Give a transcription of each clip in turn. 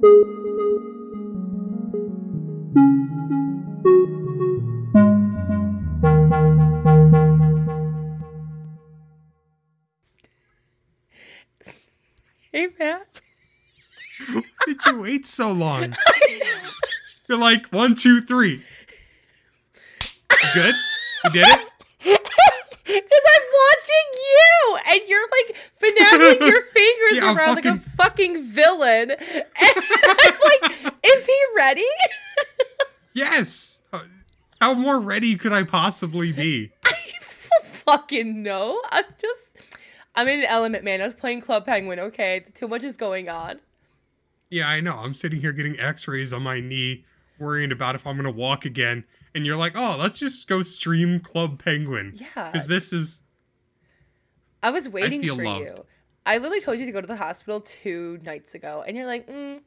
Hey, Matt. Why did you wait so long? You're like one, two, three. You good? You did it? Because I'm watching you, and you're like finagling your fingers Yeah, around like a fucking- fucking villain. And like, is he ready? Yes. Uh, How more ready could I possibly be? I fucking know. I'm just, I'm in an element, man. I was playing Club Penguin. Okay, too much is going on. Yeah, I know. I'm sitting here getting x-rays on my knee, worrying about if I'm going to walk again. And you're like, oh, let's just go stream Club Penguin. Yeah, Because this is... I was waiting feel for loved. you. I literally told you to go to the hospital two nights ago, and you're like, mm,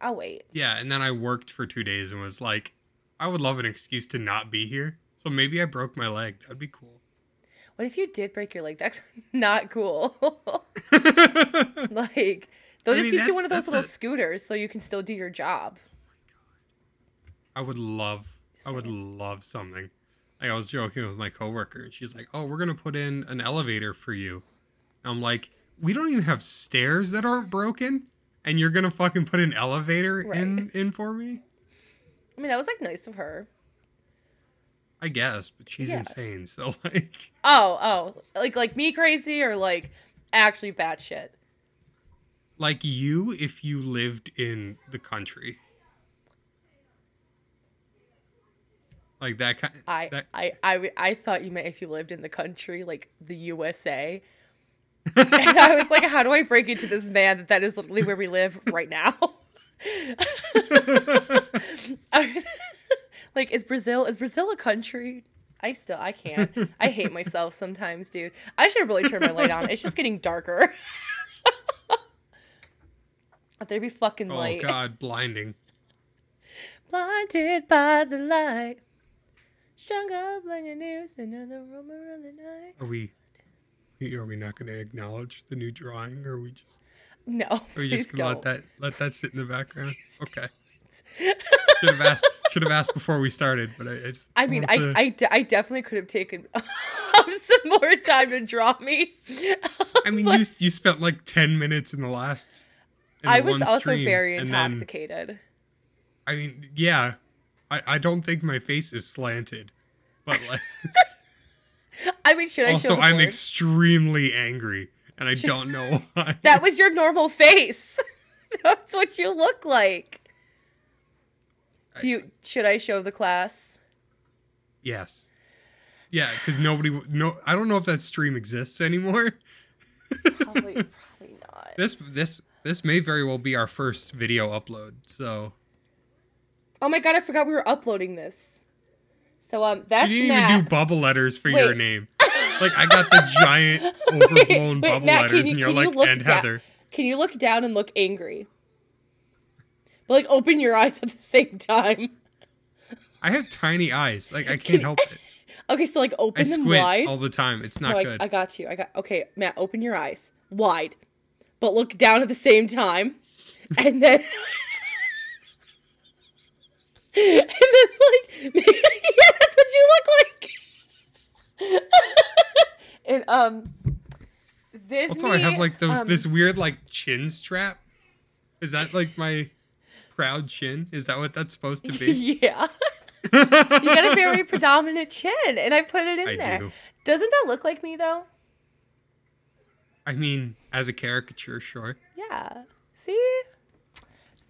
I'll wait. Yeah, and then I worked for two days and was like, I would love an excuse to not be here. So maybe I broke my leg. That'd be cool. What if you did break your leg? That's not cool. Like, they'll I just mean, get you one of those little a- scooters so you can still do your job. Oh I would love, I would love something. Like I was joking with my coworker, and she's like, "Oh, we're gonna put in an elevator for you." And I'm like, "We don't even have stairs that aren't broken, and you're gonna fucking put an elevator in Right. in for me?" I mean, that was like nice of her. I guess, but she's Yeah. insane. So like, Oh, oh, like like me crazy or like actually batshit. like you if you lived in the country. Like that kind. I, that, I, I, I thought you meant if you lived in the country, like the USA. And I was like, how do I break into this man that that is literally where we live right now? Like, is Brazil is Brazil a country? I still I can't. I hate myself sometimes, dude. I should really turn my light on. It's just getting darker. There be fucking oh light. God, blinding. Blinded by the light. Strung up like a noose, another rumor of the night. Are we? Are we not going to acknowledge the new drawing, or are we just? No, Are we just gonna let that let that sit in the background? Okay. Should have asked. Should have asked before we started, but I. I, just I mean, I, to- I, I definitely could have taken um, some more time to draw me. I mean, but you you spent like ten minutes in the last. in I was also stream, very and then- intoxicated. I mean, yeah, I I don't think my face is slanted, but like I mean, should I show also I'm extremely angry, and I don't know why. That was your normal face. That's what you look like. Do you? Should I show the class? yes. Yeah, because nobody, no, I don't know if that stream exists anymore. Probably, probably not. This, this, this may very well be our first video upload. So Oh my god, I forgot we were uploading this. So um, that's you didn't Matt. even do bubble letters for your name. Like I got the giant overblown wait, bubble Matt, letters, you- and you're you like, and down- Heather. Can you look down and look angry? But like open your eyes at the same time. I have tiny eyes. Like I Can- can't help it. Okay, so like I open them squint wide. all the time. It's not No, I, good. I got you. I got okay, Matt, open your eyes wide. But look down at the same time. And then And then like yeah, that's what you look like. and um this also, I have like those um, this weird like chin strap. Is that like my proud chin? Is that what that's supposed to be? yeah. You got a very predominant chin, and I put it in I there. do. Doesn't that look like me though? I mean, as a caricature, sure. Yeah. See,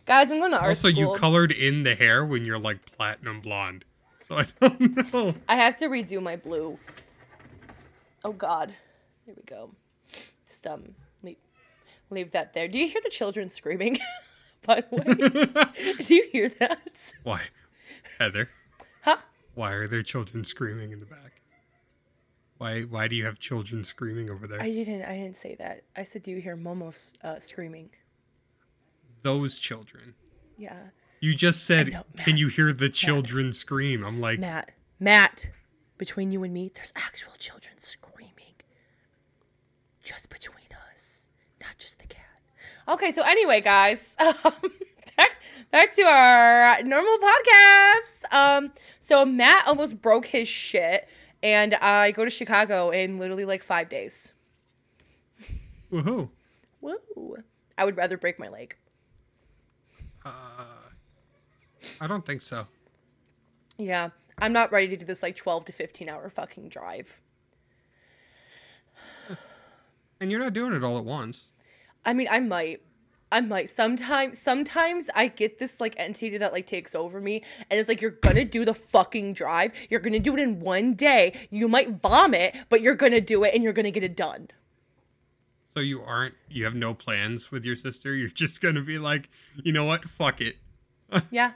guys, I'm going to art also, you colored in the hair when you're like platinum blonde. So I don't know. I have to redo my blue. Oh God, there we go. Just um, leave, leave that there. Do you hear the children screaming? By the way, do you hear that? Why, Heather? Huh? Why are there children screaming in the back? Why? Why do you have children screaming over there? I didn't. I didn't say that. I said, do you hear Momo uh, screaming? Those children. Yeah. You just said, know, "Can you hear the children scream?" I'm like, Matt, Matt, between you and me, there's actual children screaming. Just between us, not just the cat. Okay, so anyway, guys, um, back back to our normal podcast. Um, so Matt almost broke his shit, and I go to Chicago in literally like five days. Woohoo! Woo! I would rather break my leg. Uh, I don't think so. Yeah, I'm not ready to do this like 12 to 15 hour fucking drive. And you're not doing it all at once. I mean, I might. I might. Sometimes sometimes I get this like entity that like takes over me and it's like you're gonna do the fucking drive. You're gonna do it in one day. You might vomit, but you're gonna do it and you're gonna get it done. So you aren't. You have no plans with your sister. You're just gonna be like, you know what? Fuck it. Yeah.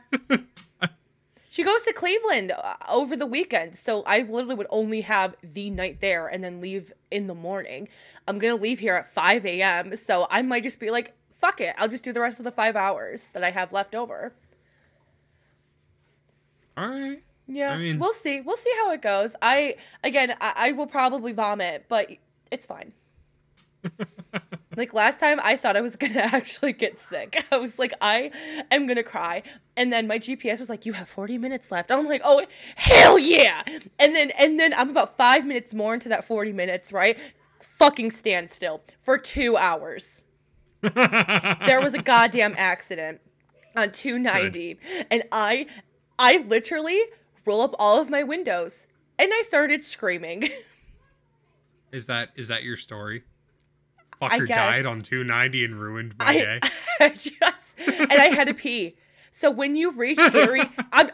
she goes to Cleveland uh, over the weekend, so I literally would only have the night there and then leave in the morning. I'm gonna leave here at 5 a.m., so I might just be like, fuck it, I'll just do the rest of the five hours that I have left over. All right. Yeah, I mean- we'll see. We'll see how it goes. I again, I, I will probably vomit, but it's fine. like last time, I thought I was gonna actually get sick. I was like, I am gonna cry, and then my GPS was like, "You have 40 minutes left." I'm like, "Oh hell yeah!" And then and then I'm about five minutes more into that 40 minutes, right? Fucking stand still for two hours there was a goddamn accident on 290 and i i literally roll up all of my windows and i started screaming Is that is that your story? Fucker died on 290 and ruined my I, day. I just and i had to pee so when you reach gary i'm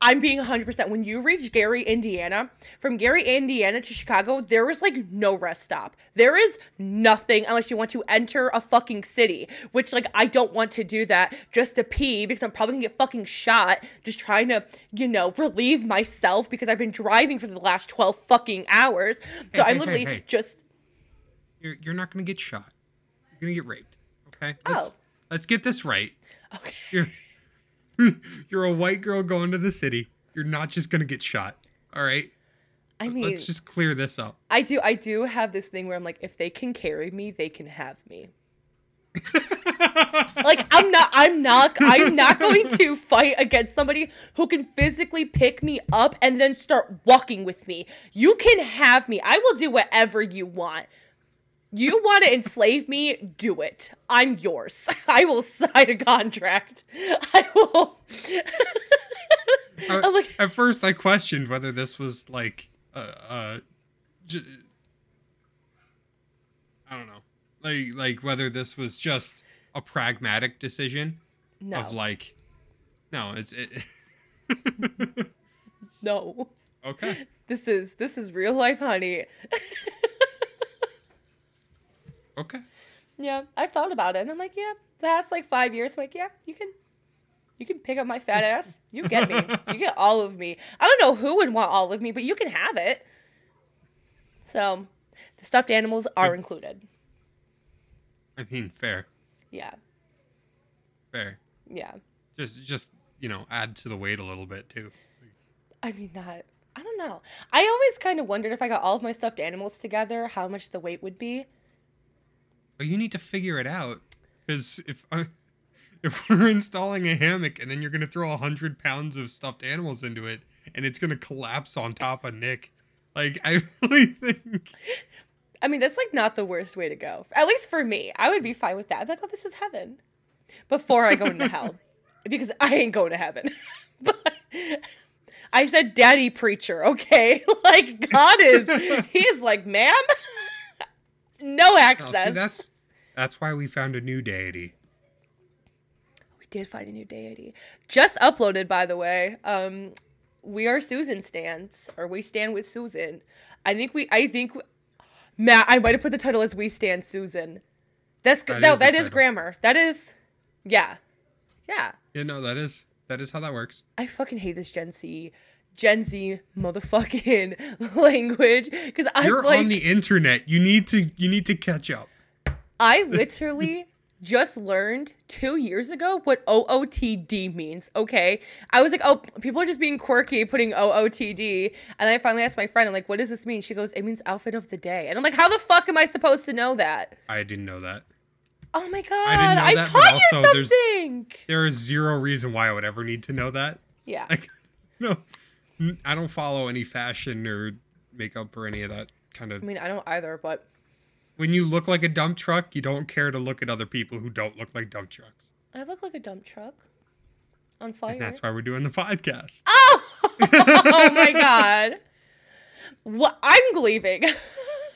i'm being 100% when you reach gary indiana from gary indiana to chicago there is like no rest stop there is nothing unless you want to enter a fucking city which like i don't want to do that just to pee because i'm probably gonna get fucking shot just trying to you know relieve myself because i've been driving for the last 12 fucking hours so Hey, i'm hey, literally hey. just You're you're not gonna get shot. You're gonna get raped. Okay. Oh. Let's let's get this right. okay You're you're a white girl going to the city. You're not just gonna get shot. All right. i mean Let's just clear this up. I do I do have this thing where I'm like, if they can carry me, they can have me. Like I'm not I'm not I'm not going to fight against somebody who can physically pick me up and then start walking with me. You can have me. I will do whatever you want. You want to enslave me? Do it. I'm yours. I will sign a contract. I will. I- like, At first, I questioned whether this was like, uh, uh, j- I don't know, like like whether this was just a pragmatic decision no, of like, no, it's it. no. okay. This is this is real life, honey. Okay. Yeah, I've thought about it, and I'm like, yeah, the last like five years, I'm like, yeah, you can, you can pick up my fat ass. You get me. You get all of me. I don't know who would want all of me, but you can have it. So, the stuffed animals are included. I mean, fair, Yeah, fair. yeah. Just just you know, add to the weight a little bit too. I mean, not. I don't know. I always kind of wondered if I got all of my stuffed animals together, how much the weight would be. But you need to figure it out because if I, if we're installing a hammock and then you're gonna throw a hundred pounds of stuffed animals into it and it's gonna collapse on top of Nick, like I really think I mean, that's like not the worst way to go. At least for me, I would be fine with that. I'd be like, oh, this is heaven. Before I go into hell, because I ain't going to heaven. but I said, "Daddy preacher," okay? like God is, He is like, "Ma'am, no oh, see, access." that's that's why we found a new deity. We did find a new deity. Just uploaded, by the way. Um, we are Susan stands, or we stand with Susan. I think we. I think. Matt, I might have put the title as "We Stand Susan." That's That no, is that is title. grammar. That is, yeah, yeah. Yeah, no, that is that is how that works. I fucking hate this Gen Z, Gen Z motherfucking language because I'm You're like, on the internet. You need to you need to catch up. I literally just learned two years ago what OOTD means. Okay. I was like, oh, people are just being quirky putting OOTD. And then I finally asked my friend, I'm like, what does this mean? She goes, it means outfit of the day. And I'm like, how the fuck am I supposed to know that? I didn't know that. Oh my god! I didn't know I that, but taught also you there's- something. There is zero reason why I would ever need to know that. Yeah. Like, no, I don't follow any fashion or makeup or any of that kind of. I mean, I don't either, but When you look like a dump truck, you don't care to look at other people who don't look like dump trucks. I look like a dump truck on fire. And that's why we're doing the podcast. Oh! oh my god. What? I'm leaving.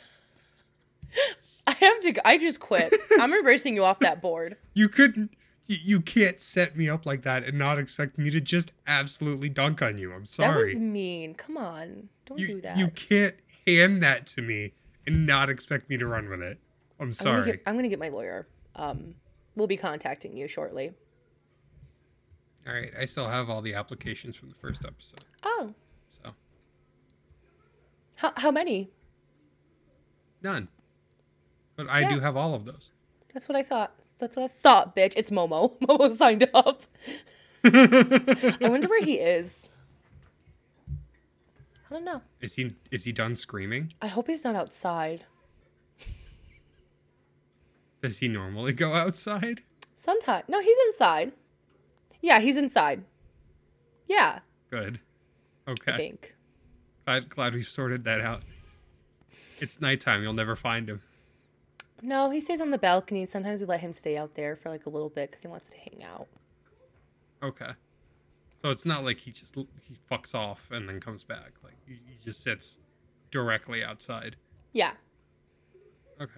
I have to. I just quit. I'm erasing you off that board. You couldn't. You, you can't set me up like that and not expect me to just absolutely dunk on you. I'm sorry. That was mean. Come on, don't do that. you can't hand that to me and not expect me to run with it. I'm I'm gonna, sorry. get, I'm gonna get my lawyer. Um, we'll be contacting you shortly. All right, I still have all the applications from the first episode. Oh, So how how many? none. But I Yeah. do have all of those. That's what I thought. That's what I thought, bitch. It's Momo. Momo signed up. I wonder where he is. Don't know. is he is he done screaming? I hope he's not outside. Does he normally go outside? Sometime. No, he's inside. Yeah, he's inside. Yeah, Good. Okay. I think. Glad glad we've sorted that out. It's nighttime. You'll never find him. No, he stays on the balcony. Sometimes we let him stay out there for like a little bit because he wants to hang out. Okay. So it's not like he just he fucks off and then comes back. Like he, he just sits directly outside. Yeah. Okay.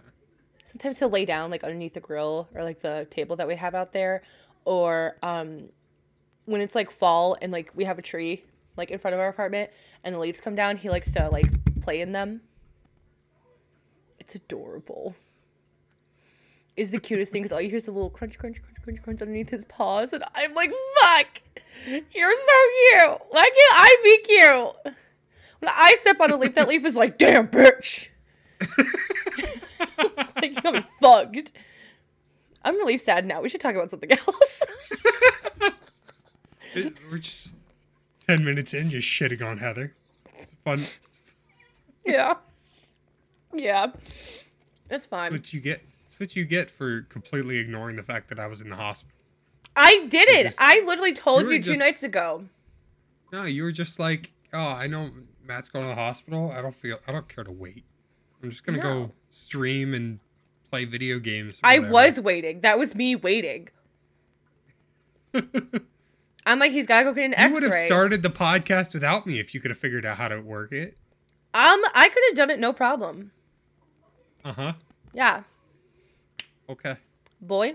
Sometimes he'll lay down like underneath the grill or like the table that we have out there, or um, when it's like fall and like we have a tree like in front of our apartment and the leaves come down, he likes to like play in them. It's adorable. Is the cutest thing because all you hear is a little crunch, crunch, crunch, crunch, crunch underneath his paws, and I'm like, fuck, you're so cute. Why can't I be cute? When I step on a leaf, that leaf is like, damn, bitch. like you got me fucked. I'm really sad now. We should talk about something else. It- we're just ten minutes in, just shitting on Heather. It's fun. yeah. Yeah. It's fine. What you get? It's what you get for completely ignoring the fact that I was in the hospital. I did it. just- I literally told you you two just- nights ago. No, you were just like, oh, I know Matt's going to the hospital. I don't feel. I don't care to wait. I'm just gonna No. go stream and play video games. I was waiting. That was me waiting. I'm like, he's gotta go get an You X-ray. You would have started the podcast without me if you could have figured out how to work it. Um, I could have done it no problem. Uh huh. Yeah, Okay. boy.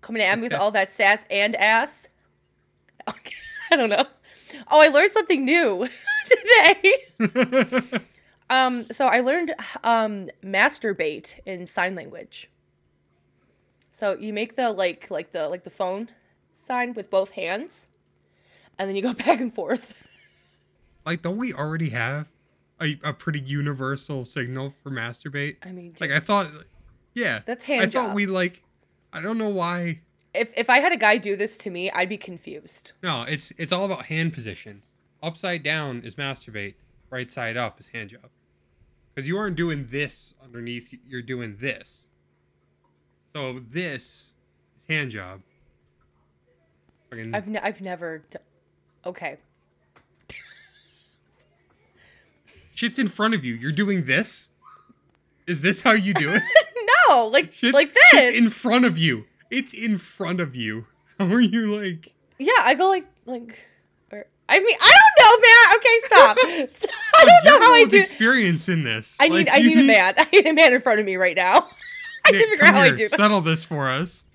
Coming at me with all that sass and ass. I don't know. Oh, I learned something new today. Um, so I learned um masturbate in sign language. So you make the like like the like the phone sign with both hands, and then you go back and forth. like, don't we already have a, a pretty universal signal for masturbate? I mean, Like, I just- thought, yeah. that's hand I hand thought we like. I don't know why. If if I had a guy do this to me, I'd be confused. No, it's it's all about hand position. Upside down is masturbate. Right side up is hand job. Because you aren't doing this underneath. You're doing this. So this is hand job. Fucking- I've ne- I've never. D- okay. shit's in front of you. You're doing this. Is this how you do it? no, like Shit's, like this. in front of you. It's in front of you. How are you like? yeah, I go like like. Or, I mean, I don't know, man. Okay, stop. I don't know how I do. experience in this. I need Like, I you need a man. I need a man in front of me right now. I need Nick, figure out how here, I do. Settle this for us.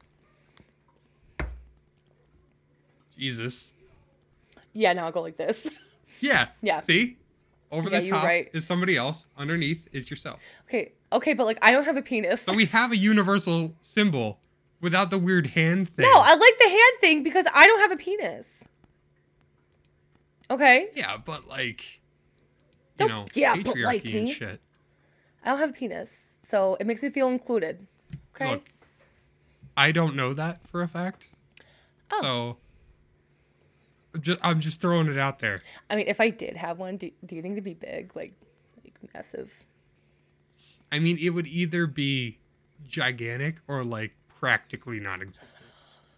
Jesus. Yeah, no, I'll go like this. Yeah. Yeah. See? Over Yeah, the top right. is somebody else. Underneath is yourself. Okay, okay, but like I don't have a penis. So we have a universal symbol without the weird hand thing. no, I like the hand thing because I don't have a penis. Okay, yeah, but like, you Don't- know, yeah, but patriarchy like and me. shit. I don't have a penis, so it makes me feel included. Okay. Look, I don't know that for a fact. Oh. So just, I'm just throwing it out there. I mean, if I did have one, do, do you think it'd be big, like, like massive? I mean, it would either be gigantic or like practically non-existent.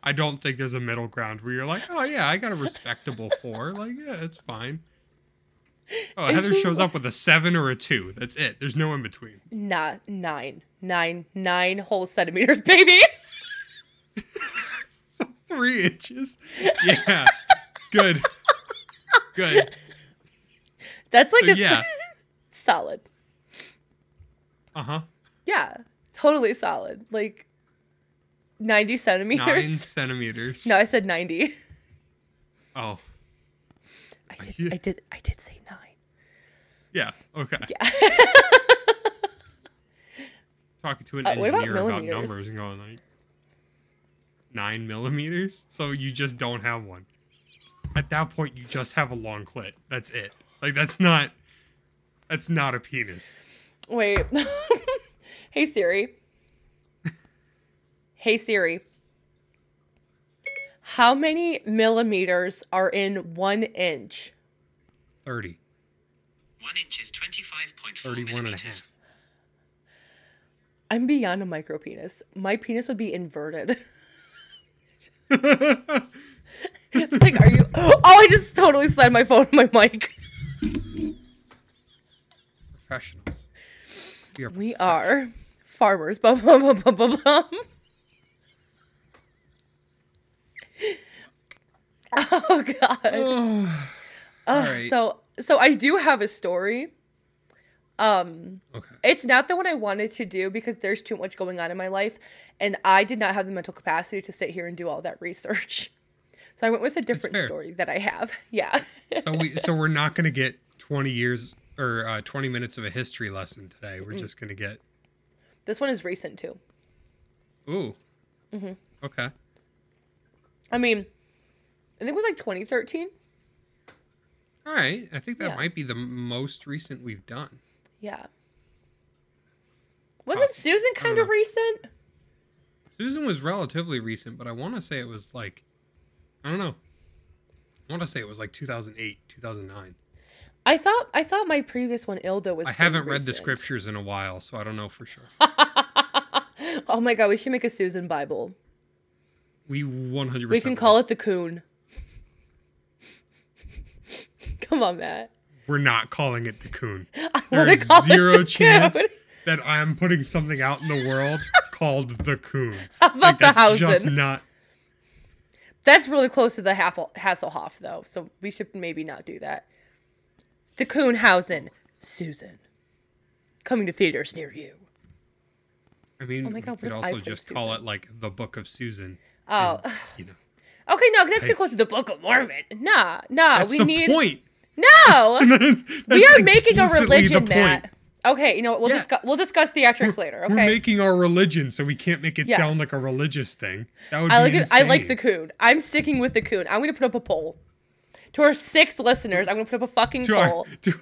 I don't think there's a middle ground where you're like, oh yeah, I got a respectable four. Like, yeah, it's fine. Oh, Heather just shows up with a seven or a two. That's it. There's no in between. Nah, nine, nine, nine whole centimeters, baby. So three inches. Yeah. Good. Good. That's like So a yeah. solid. Uh huh. Yeah, totally solid. Like ninety centimeters. Nine centimeters. No, I said ninety. Oh, I did. Yeah. I did. I did say nine. yeah. Okay. Yeah. Talking to an Uh, what about engineer about, numbers and going like nine millimeters. So you just don't have one. At that point, you just have a long clit. That's it. Like that's not. That's not a penis. Wait. hey Siri. hey Siri. How many millimeters are in one inch? Thirty. One inch is 25.4 31 and a millimeters. half. I'm beyond a micro penis. My penis would be inverted. like, are you? Oh, I just totally slammed my phone on my mic. Professionals. We are. We are farmers. Bum, bum, bum, bum, bum. Oh God. Oh, Ugh, Alright. So so I do have a story. Um okay. it's not the one I wanted to do because there's too much going on in my life and I did not have the mental capacity to sit here and do all that research. So I went with a different story that I have. Yeah. So we. So we're not gonna get twenty years or uh, twenty minutes of a history lesson today. We're just gonna get. this one is recent too. Ooh. Mhm. Okay. I mean, I think it was like 2013. All right. I think that Yeah. might be the most recent we've done. Yeah. Wasn't Awesome. Susan kind of know. recent? Susan was relatively recent, but I want to say it was like, I don't know. I want to say it was like 2008, 2009. I thought I thought my previous one Ilda was I haven't read the scriptures in a while, so I don't know for sure. oh my god, we should make a Susan Bible. We 100%. We can call it the Coon. Come on, Matt. We're not calling it the Coon. I There wanna is call it zero the chance Coon. that I'm putting something out in the world called the Coon. How about Like, the that's just not. That's really close to the Hasselhoff, though, so we should maybe not do that. The Coonhausen, Susan, coming to theaters near you. I mean, Oh my God, we could if I also played just call Susan? it like the Book of Susan. Oh, and, you know, okay, no, 'cause that's Hey. too close to the Book of Mormon. Nah, nah, that's we the need point. no. we are making a explicitly the religion, point. Matt. Okay, you know what? We'll Yeah. discuss. We'll discuss theatrics later. We're Okay. making our religion, so we can't make it Yeah. sound like a religious thing. That would I like it. I like the coon. I'm sticking with the coon. I'm gonna put up a poll. To our six listeners, I'm gonna put up a fucking To poll. our, to,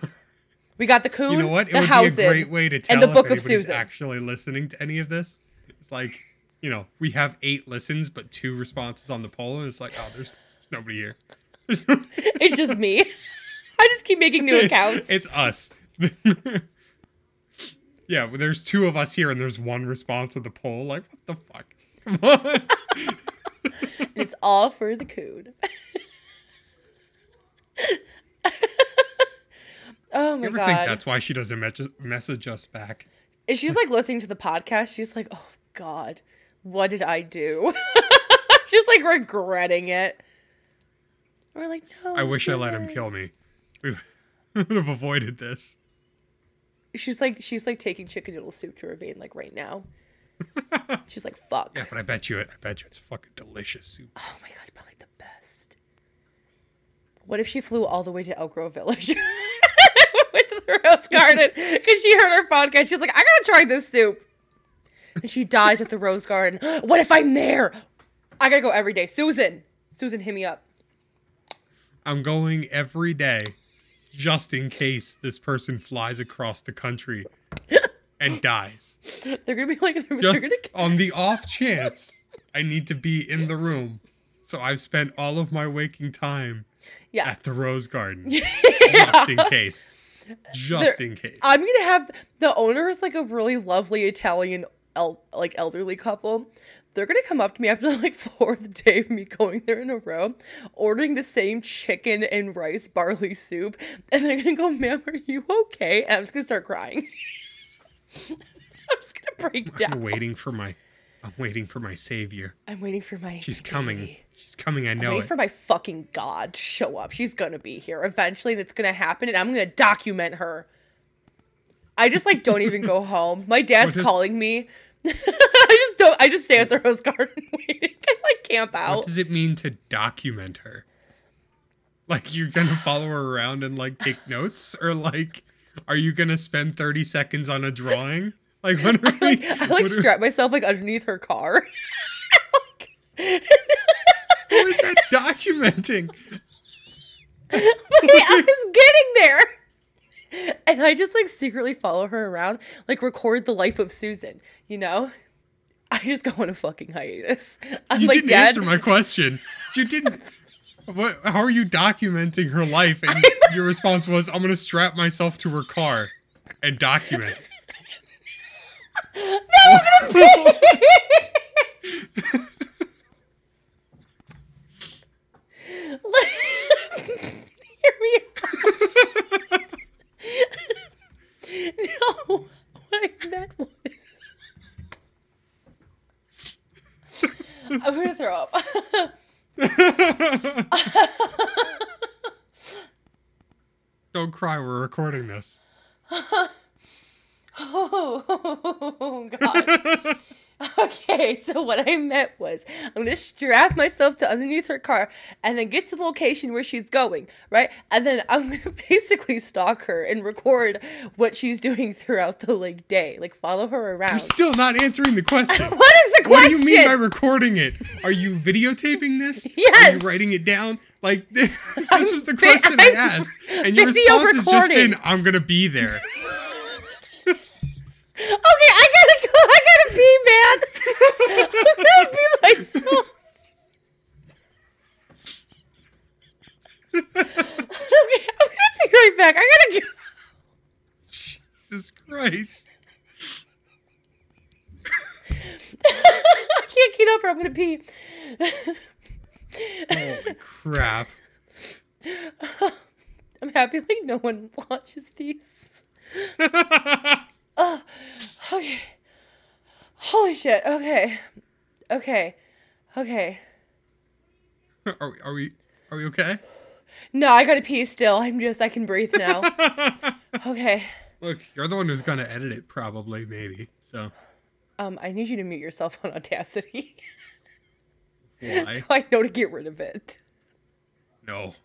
we got the coon, you know what? It the would be a great way to tell and the Book of anybody's Susan. actually listening to any of this. It's like, you know, we have eight listens, but two responses on the poll, and it's like, oh, there's nobody here. It's just me. I just keep making new accounts. It's us. Yeah, there's two of us here, and there's one response to the poll. Like, what the fuck? Come on. It's all for the coon. oh my you ever god! think that's why she doesn't me- message us back? And she's like listening to the podcast. She's like, "Oh God, what did I do?" she's like regretting it. We're like, "No." I wish I let him kill me. We would have avoided this. She's like, she's like taking chicken noodle soup to her vein, like right now. She's like, "Fuck." Yeah, but I bet you. I bet you it's fucking delicious soup. Oh my god, it's probably the best. What if she flew all the way to Elk Grove Village? Went to the Rose Garden because she heard her podcast. She's like, I gotta try this soup. And she dies at the Rose Garden. What if I'm there? I gotta go every day. Susan, Susan, hit me up. I'm going every day, just in case this person flies across the country and dies. They're gonna be like, they're, Just gonna. on the off chance I need to be in the room. So I've spent all of my waking time Yeah, at the Rose Garden, yeah. just in case. Just in case. I'm gonna have the owner is like a really lovely Italian el- like elderly couple. They're gonna come up to me after like fourth day of me going there in a row, ordering the same chicken and rice barley soup, and they're gonna go, "Ma'am, are you okay?" And I'm just gonna start crying. I'm just gonna break down. I'm waiting for my I'm waiting for my savior. I'm waiting for my. She's my coming. She's coming, I know I'm waiting it. for my fucking god to show up. She's gonna be here eventually, and it's gonna happen, and I'm gonna document her. I just like don't even go home. My dad's calling me. I just don't. I just stay at the rose garden waiting. I like camp out. What does it mean to document her? Like you're gonna follow her around and like take notes, or like are you gonna spend thirty seconds on a drawing? Like what are we? Like, I like what are- strap myself like underneath her car. Who is that documenting? I was getting there. And I just like secretly follow her around, like record the life of Susan, you know? I just go on a fucking hiatus. I'm you like, didn't Dad, answer my question. You didn't. What? How are you documenting her life? And your response was, "I'm gonna strap myself to her car and document." it." Hear me out. No, what I meant was. I'm gonna throw up. Don't cry. We're recording this. oh, God. Okay, so what I meant was I'm gonna strap myself to underneath her car and then get to the location where she's going, right? And then I'm gonna basically stalk her and record what she's doing throughout the like day, like follow her around. You're still not answering the question. what is the question? What do you mean by recording it? Are you videotaping this? yes. Are you writing it down? Like this was the question I I'm asked, and your response has just been, "I'm gonna be there." Okay, I gotta go. I gotta pee, man. I'm gonna pee myself. okay, I'm gonna be right back. I gotta go. Jesus Christ! I can't get up or I'm gonna pee. Holy crap! I'm happy like no one watches these. Oh, okay. Holy shit. Okay. Okay. Okay. are, we- are we? Are we okay? No, I gotta pee still. I'm just, I can breathe now. Okay. Look, you're the one who's gonna edit it, probably, maybe. So Um, I need you to mute yourself on Audacity. why? so I know to get rid of it. No.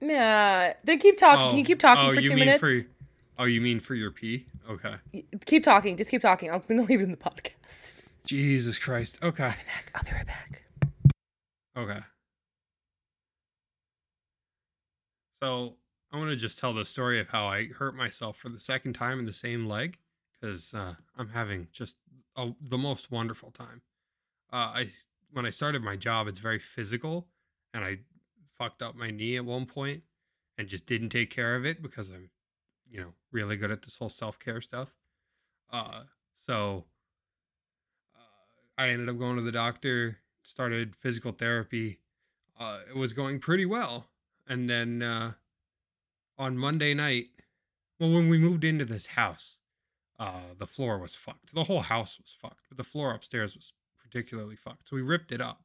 Nah. Then keep talking. Can you keep talking oh, for you two mean minutes? For, oh, you mean for your pee? Okay. Keep talking. Just keep talking. I'm gonna leave it in the podcast. Jesus Christ. Okay. I'll be right back. Okay. So I want to just tell the story of how I hurt myself for the second time in the same leg because uh, I'm having just a, the most wonderful time. Uh, I when I started my job, it's very physical, and I fucked up my knee at one point and just didn't take care of it because I'm, you know, really good at this whole self care stuff. Uh, so uh, I ended up going to the doctor, started physical therapy. Uh, it was going pretty well. And then uh, on Monday night, well, when we moved into this house, uh, the floor was fucked. The whole house was fucked, but the floor upstairs was particularly fucked. So we ripped it up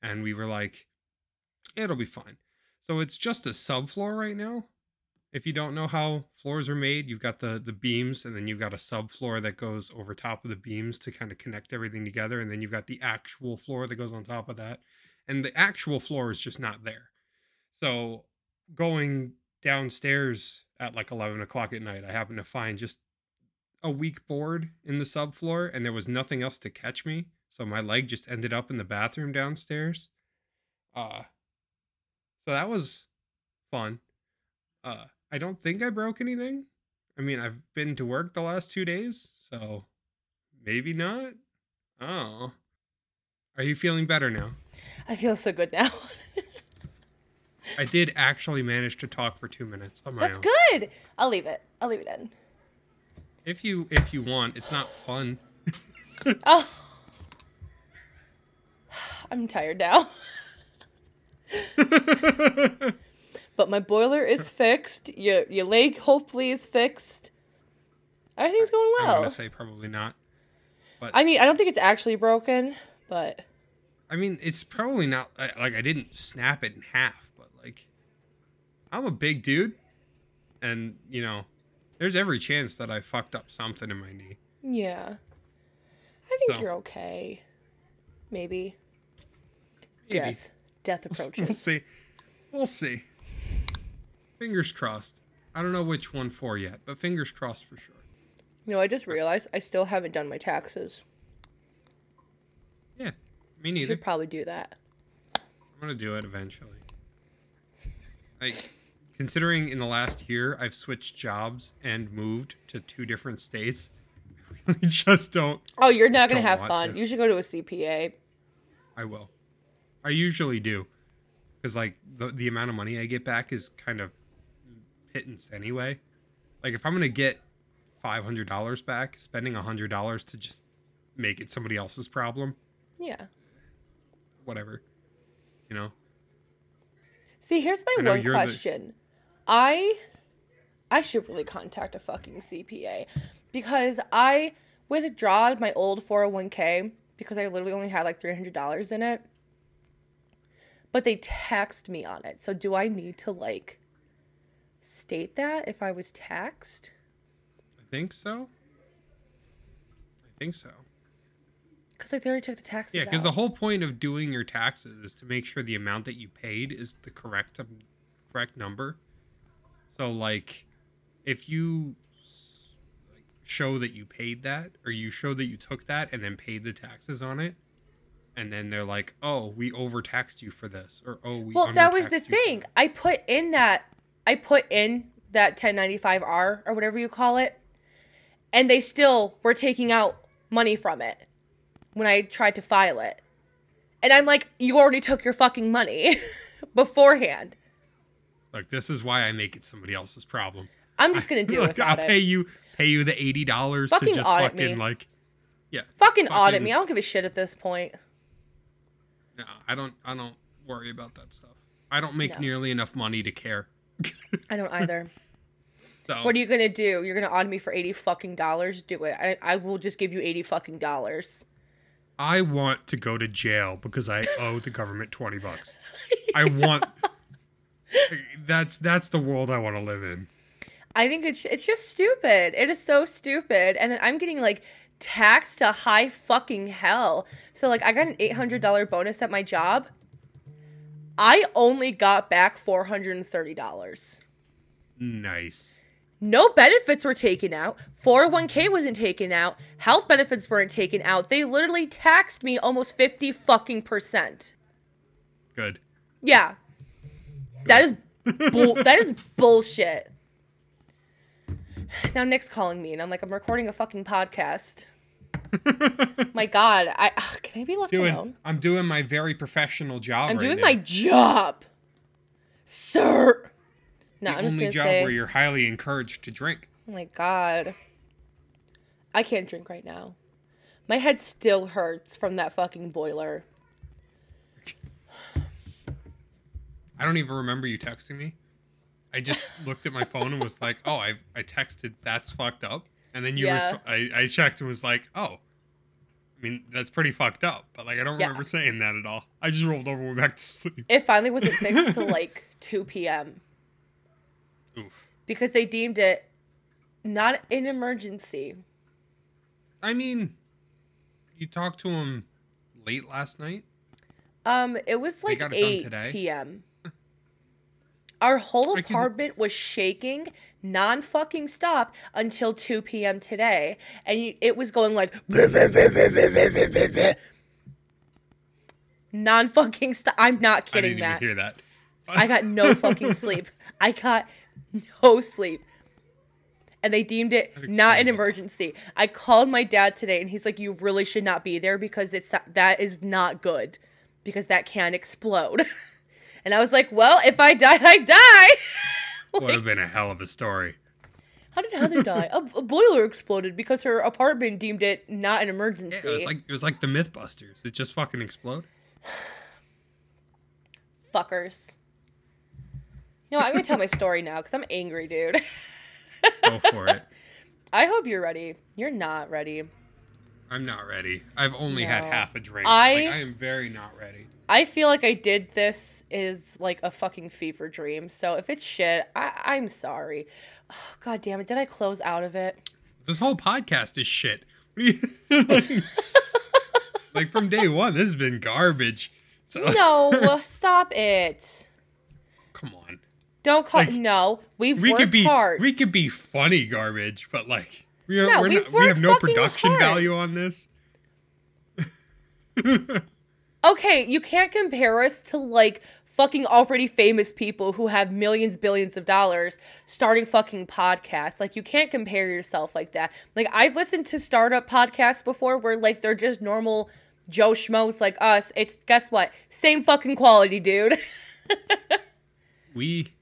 and we were like, it'll be fine. So it's just a subfloor right now. If you don't know how floors are made, you've got the the beams and then you've got a subfloor that goes over top of the beams to kind of connect everything together and then you've got the actual floor that goes on top of that. And the actual floor is just not there. So going downstairs at like 11 o'clock at night, I happened to find just a weak board in the subfloor and there was nothing else to catch me. So my leg just ended up in the bathroom downstairs. Uh so that was fun. Uh I don't think I broke anything. I mean, I've been to work the last 2 days, so maybe not. Oh. Are you feeling better now? I feel so good now. I did actually manage to talk for 2 minutes on my That's own. good. I'll leave it. I'll leave it in. If you if you want, it's not fun. Oh. I'm tired now. But my boiler is fixed. Your your leg hopefully is fixed. Everything's going well. I'm gonna say probably not. But I mean, I don't think it's actually broken, but I mean, it's probably not like I didn't snap it in half, but like I'm a big dude, and you know, there's every chance that I fucked up something in my knee. yeah. I think So. you're okay. Maybe. Maybe. Death. Death We'll, approaching. we'll see. We'll see. Fingers crossed. I don't know which one for yet, but fingers crossed for sure. You know, I just realized I still haven't done my taxes. Yeah, me You neither. should probably do that. I'm gonna do it eventually. Like, considering in the last year I've switched jobs and moved to two different states, I really just don't. Oh, you're not gonna have fun. to. You should go to a CPA. I will. I usually do, because like the the amount of money I get back is kind of pittance anyway. Like if I'm gonna get five hundred dollars back, spending a hundred dollars to just make it somebody else's problem, Yeah. whatever. You know. See, here's my one you're the- question. I I should really contact a fucking CPA because I withdrawed my old 401k because I literally only had like $300 in it. But they taxed me on it. So do I need to like state that if I was taxed? I think so. I think so. Cuz like they already took the taxes Yeah, because the whole point of doing your taxes is to make sure the amount that you paid is the correct um, correct number. So like, if you show that you paid that, or you show that you took that and then paid the taxes on it, and then they're like, "Oh, we overtaxed you for this," or "Oh, we." Well, that was the undertaxed you for thing. I put in that I put in that 1095R or whatever you call it, and they still were taking out money from it when I tried to file it. And I'm like, you already took your fucking money beforehand. Like this is why I make it somebody else's problem. I'm just gonna deal Like, without I'll it. pay you pay you the eighty dollars to Fucking just audit fucking me. like. Yeah. fucking audit me. I don't give a shit at this point. No, I don't. I don't worry about that stuff. I don't make No. nearly enough money to care. I don't either. So what are you gonna do? You're gonna audit me for 80 fucking dollars? Do it. I, I will just give you 80 fucking dollars. I want to go to jail because I owe the government twenty bucks. I want. That's that's the world I want to live in. I think it's it's just stupid. It is so stupid. And then I'm getting like taxed to high fucking hell. So like I got an eight hundred dollar bonus at my job. I only got back four hundred and thirty dollars. Nice. No benefits were taken out. 401k wasn't taken out. Health benefits weren't taken out. They literally taxed me almost 50 fucking percent. Good. Yeah. That is bull- that is bullshit. Now Nick's calling me and I'm like I'm recording a fucking podcast. My god, I ugh, can I be left doing. alone? I'm doing my very professional job. I'm right doing now. my job. Sir. No, the I'm only job say where you're highly encouraged to drink. Oh my god. I can't drink right now. My head still hurts from that fucking boiler. I don't even remember you texting me. I just looked at my phone and was like, "Oh, I I texted that's fucked up," and then you Yeah. were I I checked and was like, "Oh." I mean, that's pretty fucked up, but like I don't Yeah. remember saying that at all. I just rolled over and went back to sleep. It finally wasn't fixed till like 2 p.m. Oof. because they deemed it not an emergency. I mean, you talked to him late last night. Um, it was like got it done 8 today? p.m. Our whole I apartment was shaking non fucking stop until 2 p.m. today. And it was going like non fucking stop. I'm not I kidding, didn't Matt. hear that. I got no fucking sleep. I got no sleep. And they deemed it not an explains a lot. emergency. I called my dad today and he's like, You really should not be there because it's that is not good. Because that can explode. and I was like, Well, if I die, I die. Would have been a hell of a story. How did Heather die? A, a boiler exploded because her apartment deemed it not an Yeah, emergency. it was like it was like the MythBusters. It just fucking exploded. Fuckers. You know, what, I'm gonna tell my story now because I'm angry, dude. Go for it. I hope you're ready. You're not ready. I'm not ready. I've only had half a drink. I- like, I am very not ready. I feel like I did this is like a fucking fever dream. So if it's shit, I, I'm sorry. Oh, God damn it! Did I close out of it? This whole podcast is shit. What do you like, like from day one? This has been garbage. So No, stop it. come on. Don't call. Like, no, we've we worked could be hard. we could be funny garbage, but like we are No, we've not, we have no production hard. value on this. Okay, you can't compare us to like fucking already famous people who have millions, billions of dollars starting fucking podcasts. Like, you can't compare yourself like that. Like, I've listened to startup podcasts before where like they're just normal Joe Schmoes like us. It's guess what? Same fucking quality, dude. we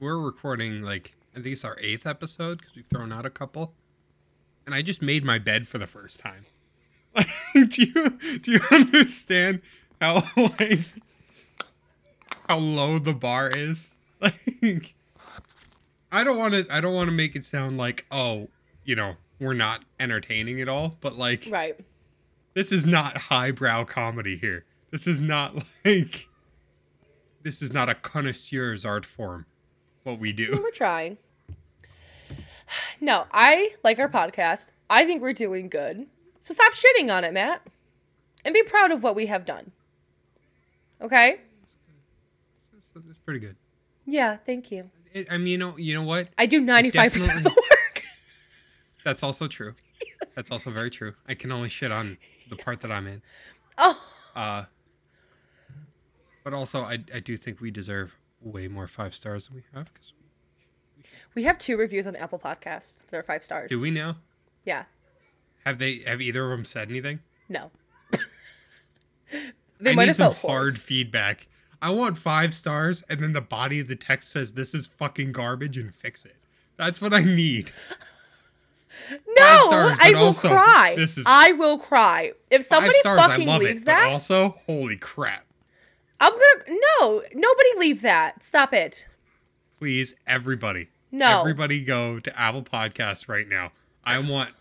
we're recording like I think it's our eighth episode because we've thrown out a couple, and I just made my bed for the first time. do you do you understand how like how low the bar is? Like, I don't want to I don't want to make it sound like oh you know we're not entertaining at all, but like right. this is not highbrow comedy here. This is not like this is not a connoisseur's art form. What we do. We're trying. No, I like our podcast. I think we're doing good. So stop shitting on it, Matt. And be proud of what we have done. Okay? It's, it's pretty good. Yeah, thank you. It, I mean, you know, you know what? I do 95% of the work. That's also true. That's also very true. I can only shit on the part that I'm in. Oh, Uh, but also, I I do think we deserve way more five stars than we have. Cause we have two reviews on the Apple Podcasts that are five stars. do we now? Yeah. Have they? Have either of them said anything? No. they I might need have some felt hard forced. feedback. I want five stars, and then the body of the text says this is fucking garbage and fix it. That's what I need. No, stars, I will also, cry. this is- I will cry. If somebody stars, I fucking love leaves it. that, also, holy crap! I'm gonna no. Nobody leave that. Stop it. Please, everybody, No. everybody, go to Apple Podcasts right now. I want.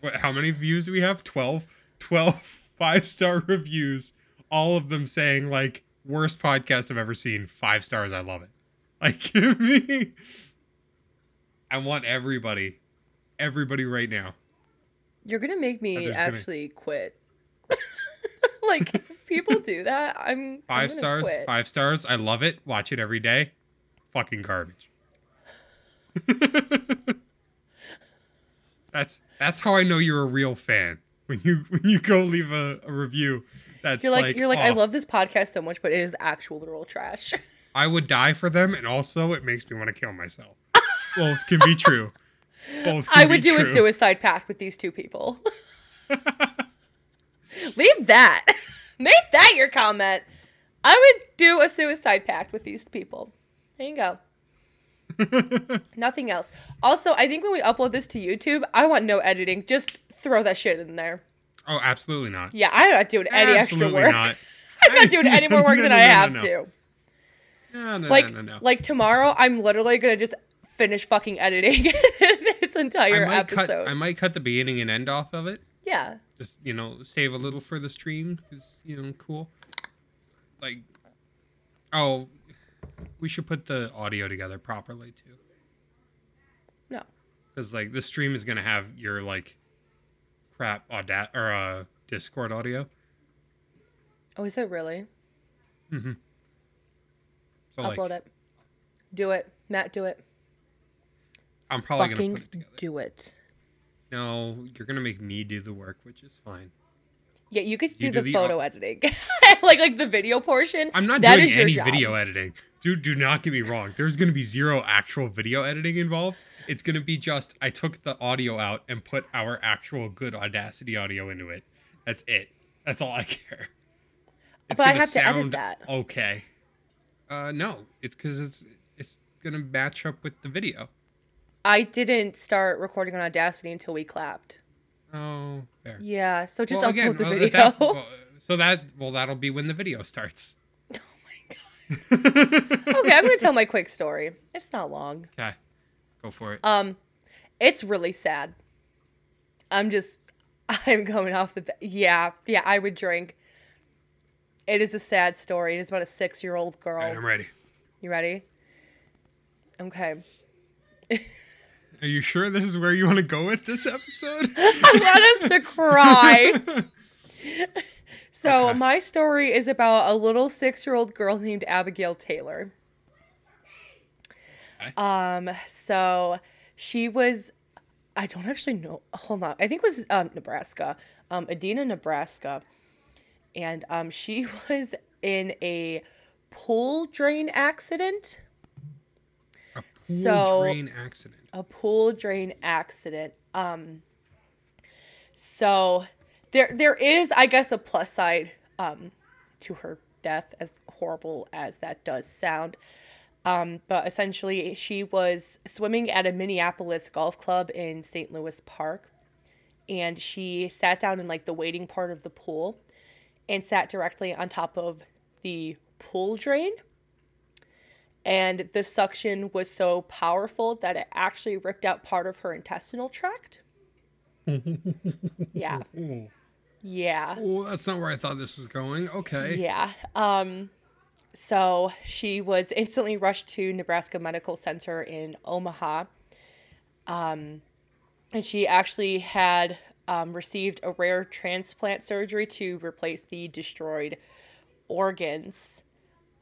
What? How many views do we have? 12? 12 five star reviews. All of them saying like worst podcast I've ever seen. Five stars. I love it. Like give me. I want everybody, everybody right now. You're gonna make me just gonna- actually quit. like if people do that, I'm I'm Five stars. quit. Five stars. I love it. Watch it every day. Fucking garbage. that's that's how I know you're a real fan. When you when you go leave a, a review, that's You're like, you're like I "Oh, love this podcast so much, but it is actual literal trash. I would die for them, and also it makes me want to kill myself. Both can be true. Both can I would do a suicide pact with these two people. Leave that. Make that your comment. I would do a suicide pact with these people. There you go. Nothing else. Also, I think when we upload this to YouTube, I want no editing. Just throw that shit in there. oh, absolutely not. Yeah, I'm not doing any extra work. not. I'm not doing any more work No, than no, I no, have to. No, no, Like, no, no, no. like tomorrow, I'm literally gonna just finish fucking editing this entire I might episode. cut. I might cut the beginning and end off of it. yeah, just you know save a little for the stream because you know cool like oh we should put the audio together properly too no. because like the stream is gonna have your like crap auda- or uh discord audio Oh, is it really? mm-hmm so like Upload it. Do it, Matt. Do it. i'm probably gonna put it together do it. no you're gonna make me do the work which is fine Yeah, you could do You the, do the photo au- editing, like like the video portion. i'm not That doing any video editing do do not get me wrong there's gonna be zero actual video editing involved it's gonna be just i took the audio out and put our actual good audacity audio into it that's it that's all i care it's But I have to edit that. okay uh no it's because it's it's gonna match up with the video I didn't start recording on Audacity until we clapped. Oh, fair. Yeah, so just Well, upload again, the video. that- well, so that well, that'll be when the video starts. Okay, I'm gonna tell my quick story. It's not long. Okay, go for it. Um, it's really sad. I'm just, I'm coming off the. Yeah, yeah, I would drink. It is a sad story. It is about a six-year-old girl. All right, I'm ready. You ready? Okay. Are you sure this is where you want to go with this episode? I want us to cry. So Okay. my story is about a little six-year-old girl named Abigail Taylor. Um, so she was, I don't actually know. Hold on, I think it was um, Nebraska, um, Edina, Nebraska, and um, she was in a pool drain accident. A pool So- train accident. a pool drain accident. Um so there there is I guess a plus side um to her death as horrible as that does sound. Um but essentially she was swimming at a Minneapolis golf club in St. Louis Park and she sat down in like the waiting part of the pool and sat directly on top of the pool drain and the suction was so powerful that it actually ripped out part of her intestinal tract. yeah. Yeah. Well, that's not where I thought this was going. Okay. Yeah. Um so she was instantly rushed to Nebraska Medical Center in Omaha. Um and she actually had um, received a rare transplant surgery to replace the destroyed organs.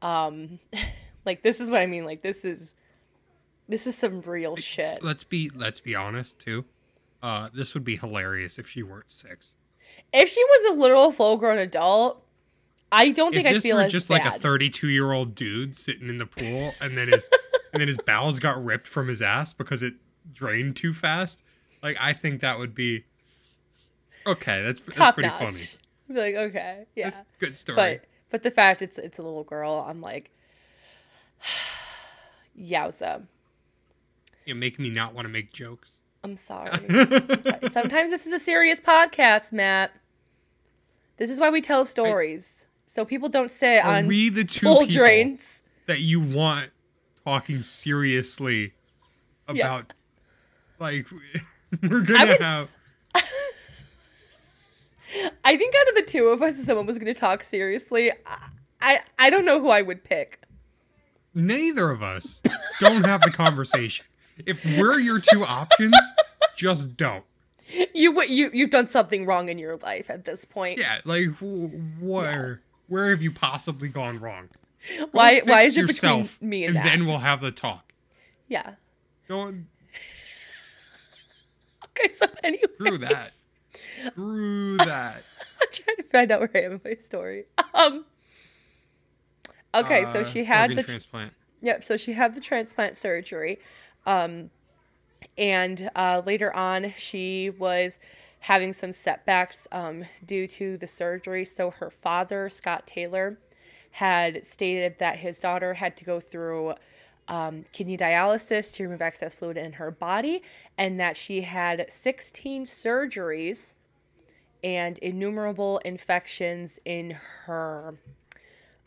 Um like this is what I mean like this is this is some real shit. Let's be let's be honest too. Uh, this would be hilarious if she weren't six. If she was a literal full grown adult, I don't think I'd this feel were as just bad. like a 32 year old dude sitting in the pool, and then his and then his bowels got ripped from his ass because it drained too fast, like I think that would be okay. That's that's top pretty notch. funny. I'd be like, okay, yeah. That's good story. But but the fact it's it's a little girl, I'm like, yowza. you make me not want to make jokes. I'm sorry. I'm sorry. Sometimes this is a serious podcast, Matt. This is why we tell stories. So people don't sit on we the two people drains. that you want talking seriously Yeah. about? Like we're gonna would- have. I think out of the two of us, if someone was going to talk seriously, I, I I don't know who I would pick. Neither of us don't have the conversation. If we're your two options, just don't. You you you've done something wrong in your life at this point. Yeah, like wh- where where have you possibly gone wrong? Go why why is it between me and, and then we'll have the talk. yeah. Don't Okay. So anyway, screw that. Screw that. I'm trying to find out where I am in my story. Um. Okay, so Uh, she had the transplant. Yep. So she had the transplant surgery, um, and uh, later on she was having some setbacks um, due to the surgery. So her father, Scott Taylor, had stated that his daughter had to go through um, kidney dialysis to remove excess fluid in her body, and that she had 16 surgeries and innumerable infections in her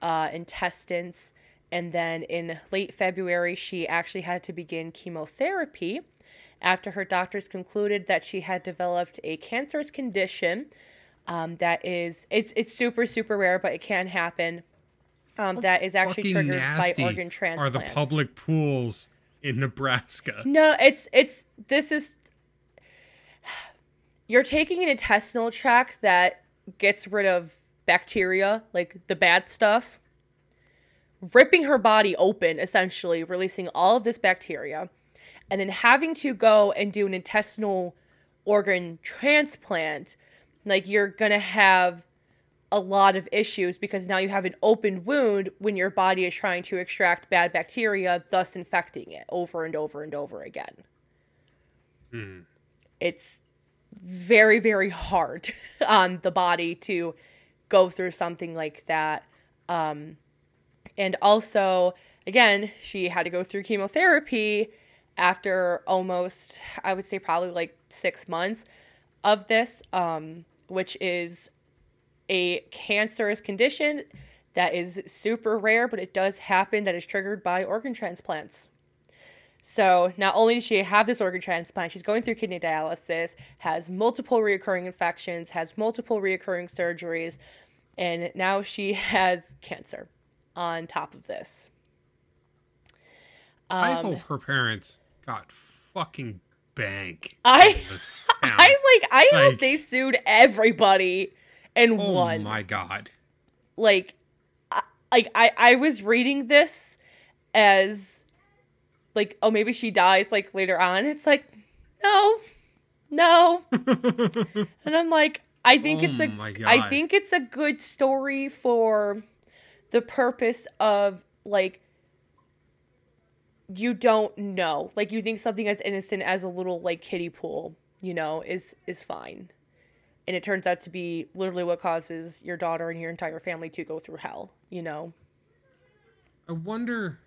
uh, intestines. And then in late February, she actually had to begin chemotherapy after her doctors concluded that she had developed a cancerous condition um, that is it's it's super super rare, but it can happen. Um, that is actually Fucking triggered by organ transplants. Are the public pools in Nebraska? No, it's it's this is you're taking an intestinal tract that gets rid of bacteria, like the bad stuff, ripping her body open essentially, releasing all of this bacteria, and then having to go and do an intestinal organ transplant. Like you're going to have a lot of issues because now you have an open wound when your body is trying to extract bad bacteria, thus infecting it over and over and over again. Hmm. It's very, very hard on the body to go through something like that. Um, and also, again, she had to go through chemotherapy, after almost, I would say, probably like six months of this, um, which is a cancerous condition that is super rare, but it does happen that is triggered by organ transplants. So not only does she have this organ transplant, she's going through kidney dialysis, has multiple reoccurring infections, has multiple reoccurring surgeries, and now she has cancer on top of this. I Um, hope her parents got fucking bank. I-. I'm like, I hope they sued everybody and oh won. my god. Like, I, like I, I was reading this as, like, oh, maybe she dies like later on. It's like, no, no, and I'm like, I think it's Oh a, my I think it's a good story for the purpose of like you don't know like you think something as innocent as a little like kiddie pool you know is is fine and it turns out to be literally what causes your daughter and your entire family to go through hell you know I wonder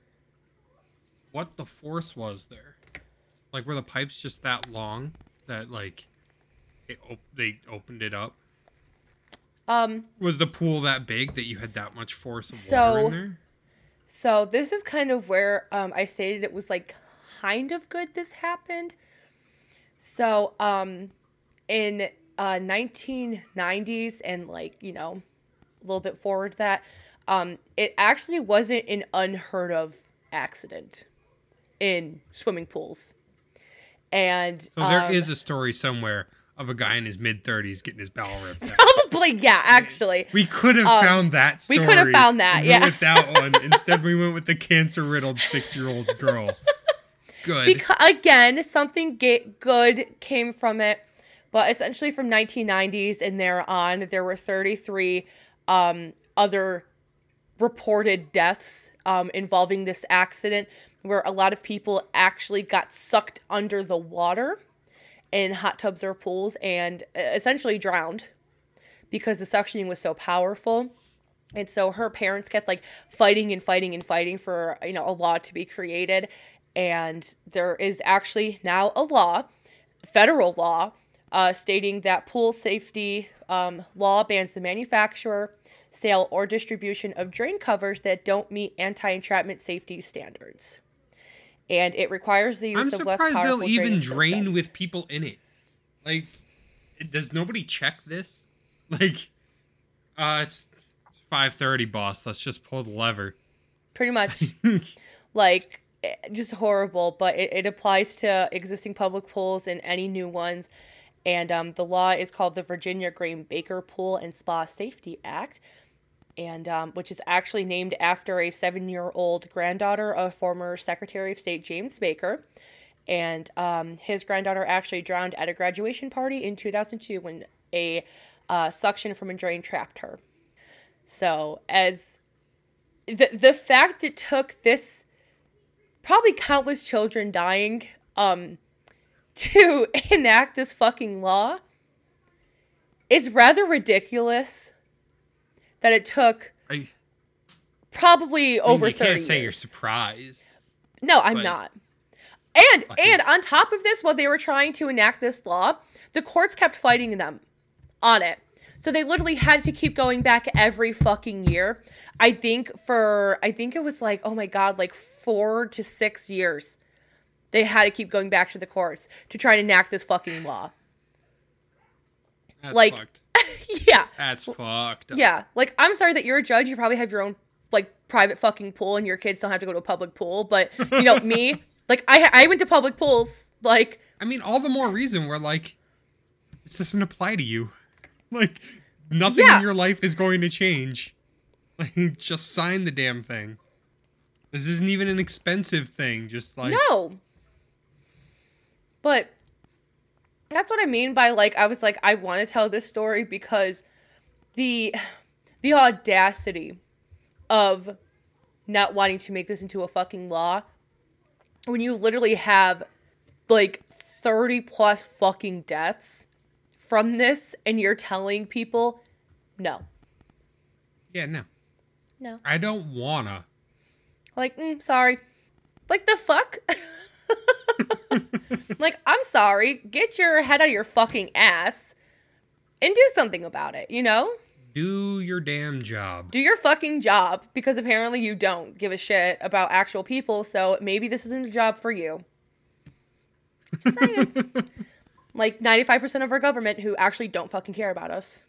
what the force was there. Like, were the pipes just that long that like it op- they opened it up? Um Was the pool that big that you had that much force of So- water in there? So this is kind of where um, I stated it was like kind of good this happened. So um, in uh, 1990s and like you know a little bit forward to that, um, it actually wasn't an unheard of accident in swimming pools. And So there um, is a story somewhere of a guy in his mid thirties getting his bowel ripped out. probably yeah actually We could have Um, found that story. we could have found that, went yeah. with that one. Instead, we went with the cancer riddled six year old girl. Good. because again something ga- good came from it but essentially from 1990s and there on there were 33 um, other reported deaths um, involving this accident where a lot of people actually got sucked under the water in hot tubs or pools and uh, essentially drowned because the suctioning was so powerful. And so her parents kept like fighting and fighting and fighting for you know a law to be created. And there is actually now a law federal law uh, stating that pool safety um, law bans the manufacturer sale or distribution of drain covers that don't meet anti-entrapment safety standards and it requires the use I'm of less surprised powerful they'll even drain systems. with people in it. Like, does nobody check this? Like, uh, it's five thirty, boss. Let's just pull the lever. pretty much like eh, just horrible but it, it applies to existing public pools and any new ones and um, the law is called the virginia graeme baker pool and spa safety act and um, which is actually named after a seven-year-old granddaughter of former secretary of state james baker. And um, his granddaughter actually drowned at a graduation party in 2002 when a uh, suction from a drain trapped her. So as the the fact it took this probably countless children dying um to enact this fucking law is rather ridiculous that it took probably I mean, over you 30 can't say you're surprised. No, I'm not. And Like- and on top of this, while they were trying to enact this law, the courts kept fighting them on it. So they literally had to keep going back every fucking year. I think for I think it was like, oh my god, like 4 to 6 years. They had to keep going back to the courts to try and enact this fucking law. That's Like- fucked. yeah. That's fucked. up. Yeah. Like I'm sorry that you're a judge, you probably have your own like private fucking pool and your kids don't have to go to a public pool, but you know, me, like I I went to public pools, like I mean, all the more reason we're like, this doesn't apply to you. Like, nothing Yeah. in your life is going to change. Like, just sign the damn thing. This isn't even an expensive thing. Just like, no. But that's what I mean by like I was like I want to tell this story because the the audacity of not wanting to make this into a fucking law when you literally have like 30 plus fucking deaths from this and you're telling people no. yeah, no, No. I don't wanna. Like, mm, sorry. Like the fuck? like, I'm sorry. Get your head out of your fucking ass and do something about it, you know? Do your damn job. Do your fucking job because apparently you don't give a shit about actual people, so maybe this isn't a job for you. Just saying. like 95% of our government who actually don't fucking care about us.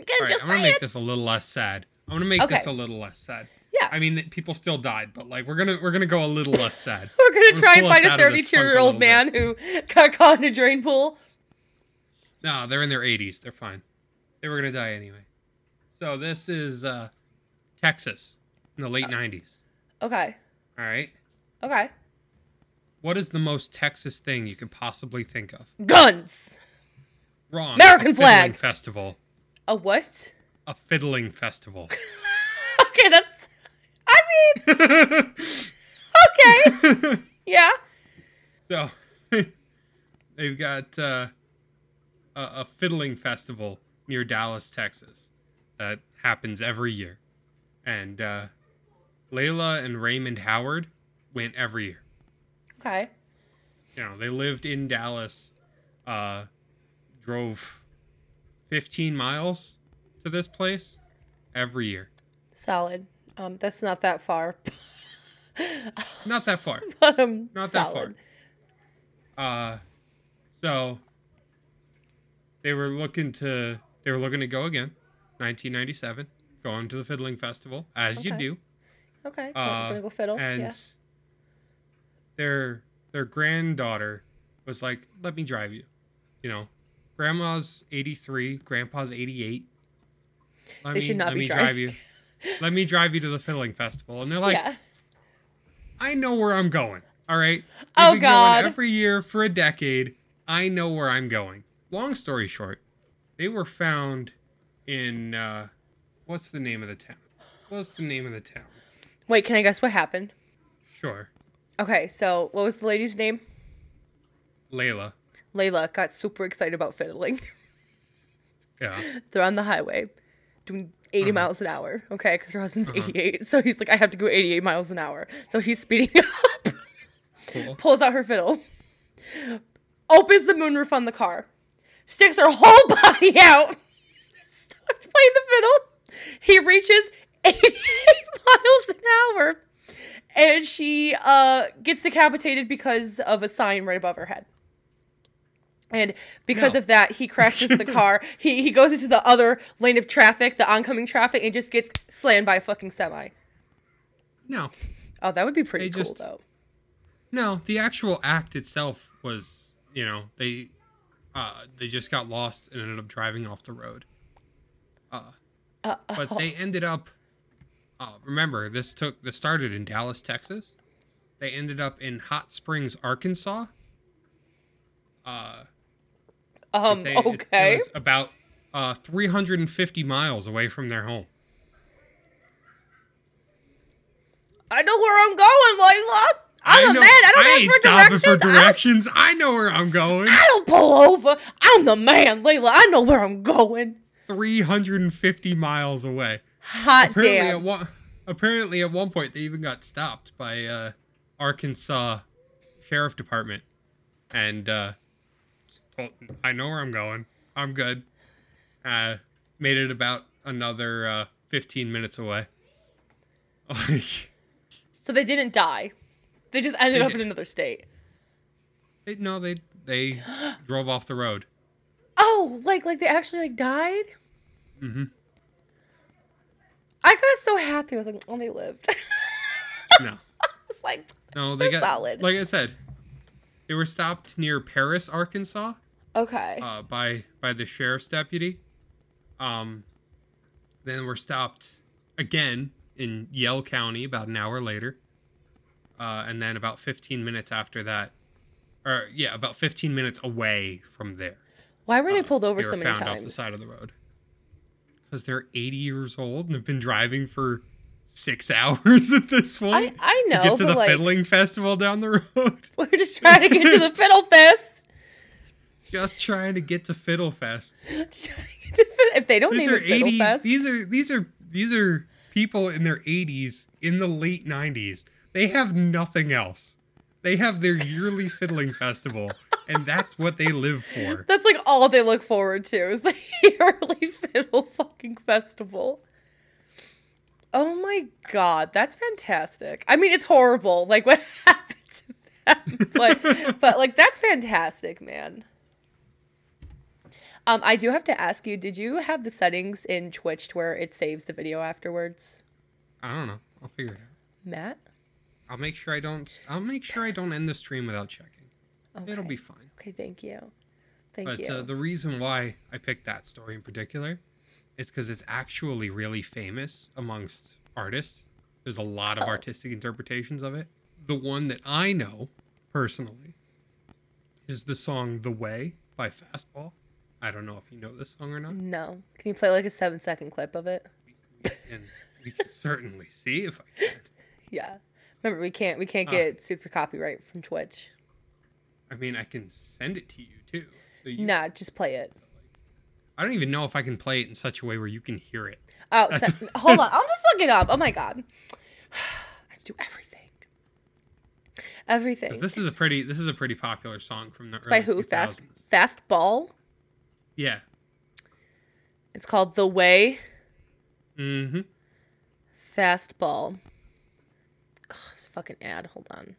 Again, right, just I'm gonna make this a little less sad. I'm gonna make this a little less sad. Yeah. I mean, people still died, but like we're gonna we're gonna go a little less sad. We're gonna We'll try and find a out of this 32 funk a year old man who got caught in a drain pool. No, they're in their 80s. They're fine. They were gonna die anyway. So this is uh, Texas in the late Uh. 90s. Okay. All right. Okay. What is the most Texas thing you could possibly think of? Guns. Wrong. American A fiddling flag. festival. A what? A fiddling festival. Okay, that's. Okay. Yeah. so they've got uh, a, a fiddling festival near Dallas, Texas, that happens every year, and uh, Layla and Raymond Howard went every year. Okay. You know, they lived in Dallas, uh, drove 15 miles to this place every year. Solid. Um, that's not that far. Not that far. but um, Not that far. Uh, so they were looking to they were looking to go again, 1997, going to the fiddling festival as you do, Okay. Uh, we're gonna go fiddle. and yeah. their their granddaughter was like, "Let me drive you," you know. Grandma's 83, Grandpa's 88. Let They me, should not let be me driving. drive you. Let me drive you to the fiddling festival, and they're like, yeah. I know where I'm going. All right. We've Oh, been God. Going every year for a decade. I know where I'm going. Long story short, they were found in uh, what's the name of the town? What's the name of the town? Wait, can I guess what happened? Sure, Okay, so what was the lady's name? Layla. Layla got super excited about fiddling. Yeah. They're on the highway doing 80 Uh-huh. miles an hour, okay? Because her husband's Uh-huh. 88. So he's like, I have to go 88 miles an hour. So he's speeding up, Cool. pulls out her fiddle, opens the moonroof on the car, sticks her whole body out, starts playing the fiddle. He reaches 88 miles an hour, and she uh, gets decapitated because of a sign right above her head. And because No. of that, he crashes the car. he he goes into the other lane of traffic, the oncoming traffic, and just gets slammed by a fucking semi. No, Oh, that would be pretty They cool just- though. no. The actual act itself was, you know, they uh, they just got lost and ended up driving off the road. Uh, Uh, but they ended up uh, remember this took this started in dallas texas they ended up in hot springs arkansas uh um, it- okay. it, was about uh 350 miles away from their home I know where I'm going, Layla. I'm a know- man. I don't ask ain't for stopping directions. for I directions I know where i'm going I don't pull over. I'm the man, Layla. I know where I'm going. 350 miles away Hot apparently at damn. one apparently at one point they even got stopped by uh arkansas sheriff department and uh told, i know where i'm going i'm good uh made it about another uh 15 minutes away like So they didn't die. They just ended They up did. in another state. they, no they they drove off the road Oh, like like they actually like died? hmm I got so happy. I was like, oh, they lived. no it's like, no they got solid. like i said they were stopped near paris arkansas okay. uh, by by the sheriff's deputy. Um, then we're stopped again in Yell County about an hour later, uh, and then about 15 minutes after that, or yeah, about 15 minutes away from there. Why were they uh, pulled over they so many found times? off the side of the road because they're 80 years old and have been driving for six hours at this I, point. I know, to get to the like, fiddling festival down the road. we're just trying to get to the Fiddle Fest. Just trying to get to Fiddle Fest. Trying to get to Fid- if they don't these name are it Fiddle Fest, these are these are these are people in their 80s in the late 90s they have nothing else They have their yearly fiddling festival, and that's what they live for. That's like all they look forward to is the yearly fiddle fucking festival. Oh my god, that's fantastic. I mean, it's horrible, like what happened to them, but but like that's fantastic, man. Um, I do have to ask you, did you have the settings in Twitch to where it saves the video afterwards, I don't know. I'll figure it out. Matt? I'll make sure I don't. I'll make sure I don't end the stream without checking. It'll be fine. Okay, thank you. Thank but you. uh, the reason why I picked that story in particular is because it's actually really famous amongst artists. There's a lot of Oh. artistic interpretations of it. The one that I know personally is the song "The Way" by Fastball. I don't know if you know this song or not. no. Can you play like a seven second clip of it? and we can certainly see if I can. Yeah. Remember, we can't we can't Ah. get sued for copyright from Twitch. I mean, I can send it to you too. So you, Nah, just play it. I don't even know if I can play it in such a way where you can hear it. Oh, hold on. I'll just it up. Oh my god. I have to do everything. Everything. This is a pretty. This is a pretty popular song from the early By who? 2000s. Fast Fastball. Yeah. It's called The Way Mm-hmm. Fastball. Ugh, this fucking ad. Hold on.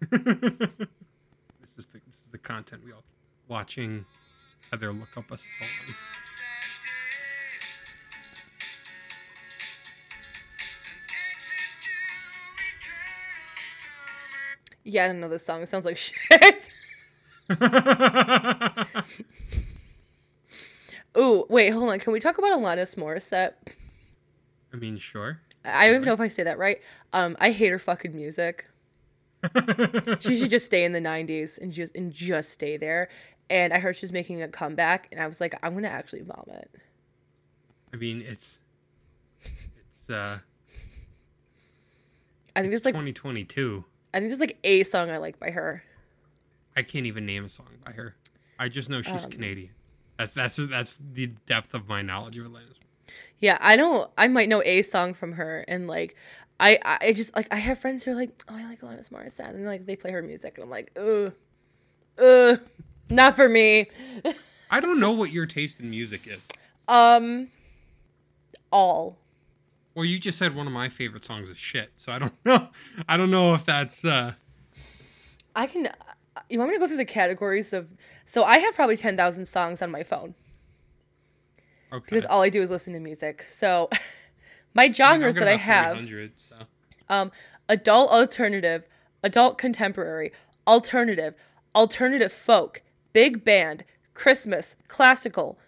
this is the this is the content we all watching Heather look up a song. Yeah, I don't know this song. It sounds like shit. Ooh, wait, hold on. Can we talk about Alanis Morissette? I mean, sure. I don't even know if I say that right. Um, I hate her fucking music. she should just stay in the 90s and just and just stay there and i heard she's making a comeback and i was like i'm gonna actually vomit I mean, it's it's uh i think it's there's like 2022. i think there's like a song i like by her I can't even name a song by her. I just know she's Um, Canadian. That's that's that's the depth of my knowledge of Atlantis. yeah i don't i might know a song from her and like i i just like i have friends who are like oh i like alanis morissette and like they play her music and i'm like ugh ugh not for me I don't know what your taste in music is. um all Well, you just said one of my favorite songs is shit, so I don't know. I don't know if that's uh I can. You want me to go through the categories of? So I have probably ten thousand songs on my phone okay. because all I do is listen to music. So my I mean, genres that I have: so. um, adult alternative, adult contemporary, alternative, alternative folk, big band, Christmas, classical,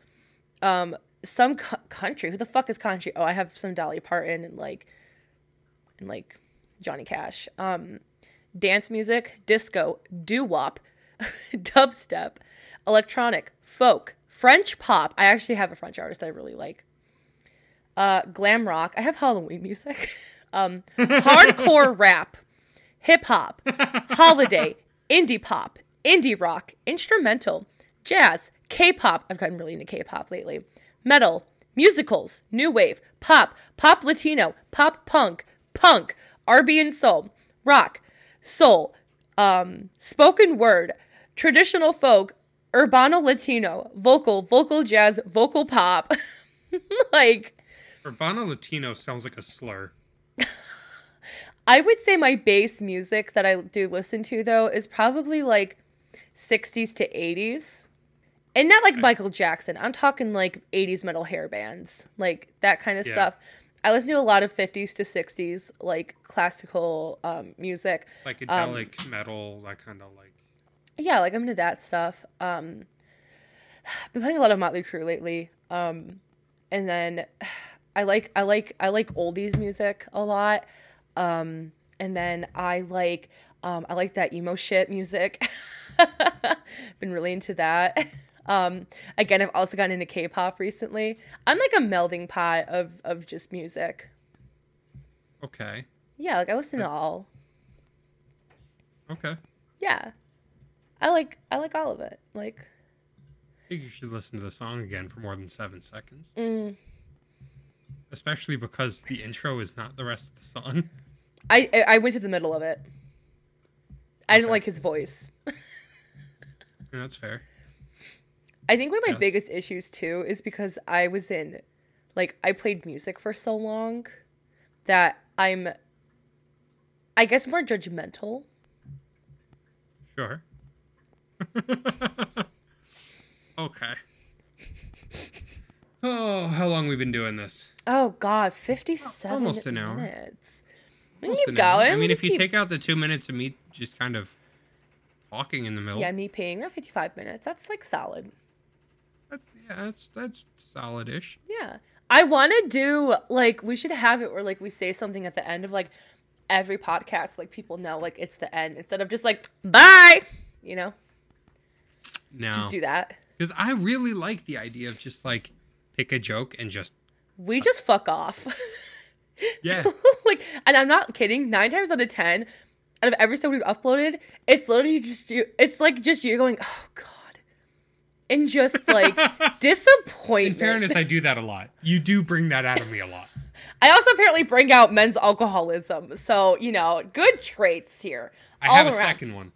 um, some country. Who the fuck is country? Oh, I have some Dolly Parton and like, and like Johnny Cash. Um, dance music, disco, doo wop, dubstep, electronic, folk, French pop. I actually have a French artist I really like. Uh, glam rock. I have Halloween music. um, hardcore rap, hip hop, holiday, indie pop, indie rock, instrumental, jazz, K-pop. I've gotten really into K-pop lately. Metal, musicals, new wave, pop, pop Latino, pop punk, punk, R&B and soul, rock, soul, um, spoken word, traditional folk, urbano Latino, vocal, vocal jazz, vocal pop. like Urbano Latino sounds like a slur. I would say my bass music that I do listen to though is probably like 60s to 80s. And not like Okay. Michael Jackson. I'm talking like 80s metal hair bands, like that kind of Yeah. stuff. I listen to a lot of 50s to 60s like classical um, music. Psychedelic metal, that kind of like. Yeah, like I'm into that stuff. Um been playing a lot of Motley Crue lately. Um and then I like I like I like oldies music a lot. Um and then I like um I like that emo shit music. Been really into that. Um again I've also gotten into K-pop recently. I'm like a melding pot of of just music. Okay. Yeah, like I listen to all. Okay. Yeah. I like I like all of it. Like I think you should listen to the song again for more than seven seconds. mm, Especially because the intro is not the rest of the song. I I- went to the middle of it. I didn't like his voice. Yeah, that's fair. I think one of my Yes. biggest issues too is because I was in, like, I played music for so long that I'm, I guess, more judgmental. Sure. okay. Oh, how long we've been doing this? Oh God, fifty-seven almost an hour. minutes. We Almost keep an hour. going. I mean, if you keep- take out the two minutes of me just kind of talking in the middle, yeah, me peeing, we're fifty-five minutes. That's like solid. Yeah, that's that's solid-ish. Yeah. I want to do like we should have it where like we say something at the end of like every podcast like people know like it's the end instead of just like bye, you know? No, Just do that. because I really like the idea of just like pick a joke and just We just fuck off. yeah. like and I'm not kidding, 9 times out of 10 out of every episode we've uploaded, it's literally just you it's like just you going, "Oh god." And just like disappointment. In fairness, I do that a lot. You do bring that out of me a lot. I also apparently bring out men's alcoholism. So, you know, good traits here. I have a around. second one.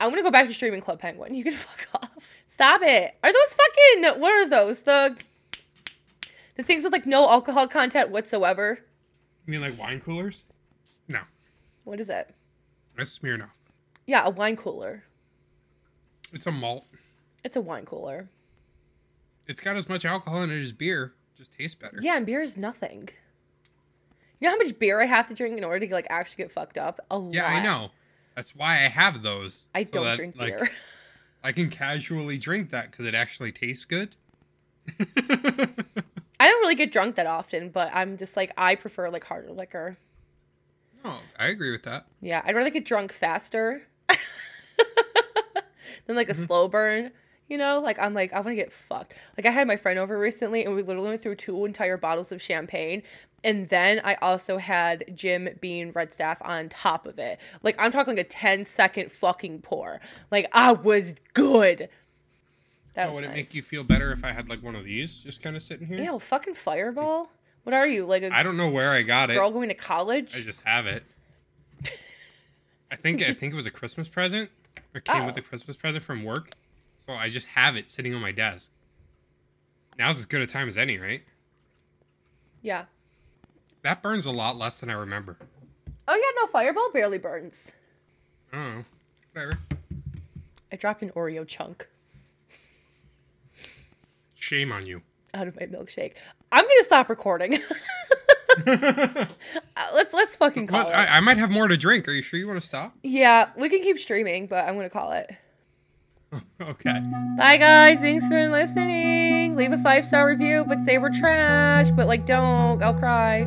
I'm gonna go back to streaming Club Penguin. You can fuck off. Stop it. Are those fucking what are those? The the things with like no alcohol content whatsoever. You mean like wine coolers? No, What is it? that's Smirnoff. Yeah, a wine cooler. It's a malt. It's a wine cooler. It's got as much alcohol in it as beer. Just tastes better. Yeah, and beer is nothing. You know how much beer I have to drink in order to like actually get fucked up? A lot. Yeah, I know. That's why I have those. I so don't that, drink like, beer. I can casually drink that because it actually tastes good. I don't really get drunk that often, but I'm just like I prefer like harder liquor. oh, I agree with that. Yeah, I'd rather get drunk faster than like a Mm-hmm. slow burn. You know, like I'm like I want to get fucked. Like I had my friend over recently, and we literally went through two entire bottles of champagne, and then I also had Jim Beam Red Stag on top of it. Like I'm talking like a 10 second fucking pour. Like I was good. That Oh, was would it make you feel better if I had like one of these just kind of sitting here? Ew, fucking fireball. What are you like a I don't know where I got it. girl going to college? I just have it. I think I think it was a Christmas present or came with Oh. a Christmas present from work. So I just have it sitting on my desk. Now's as good a time as any, right? yeah. That burns a lot less than I remember. Oh yeah, no, fireball barely burns. I don't. Whatever. I dropped an Oreo chunk. Shame on you. out of my milkshake. I'm gonna stop recording. Uh, let's let's fucking call What? it. I, I might have more to drink. Are you sure you want to stop? yeah, we can keep streaming, but I'm gonna call it. Okay. Bye guys, thanks for listening. Leave a five star review, but say we're trash. But like, don't. I'll cry.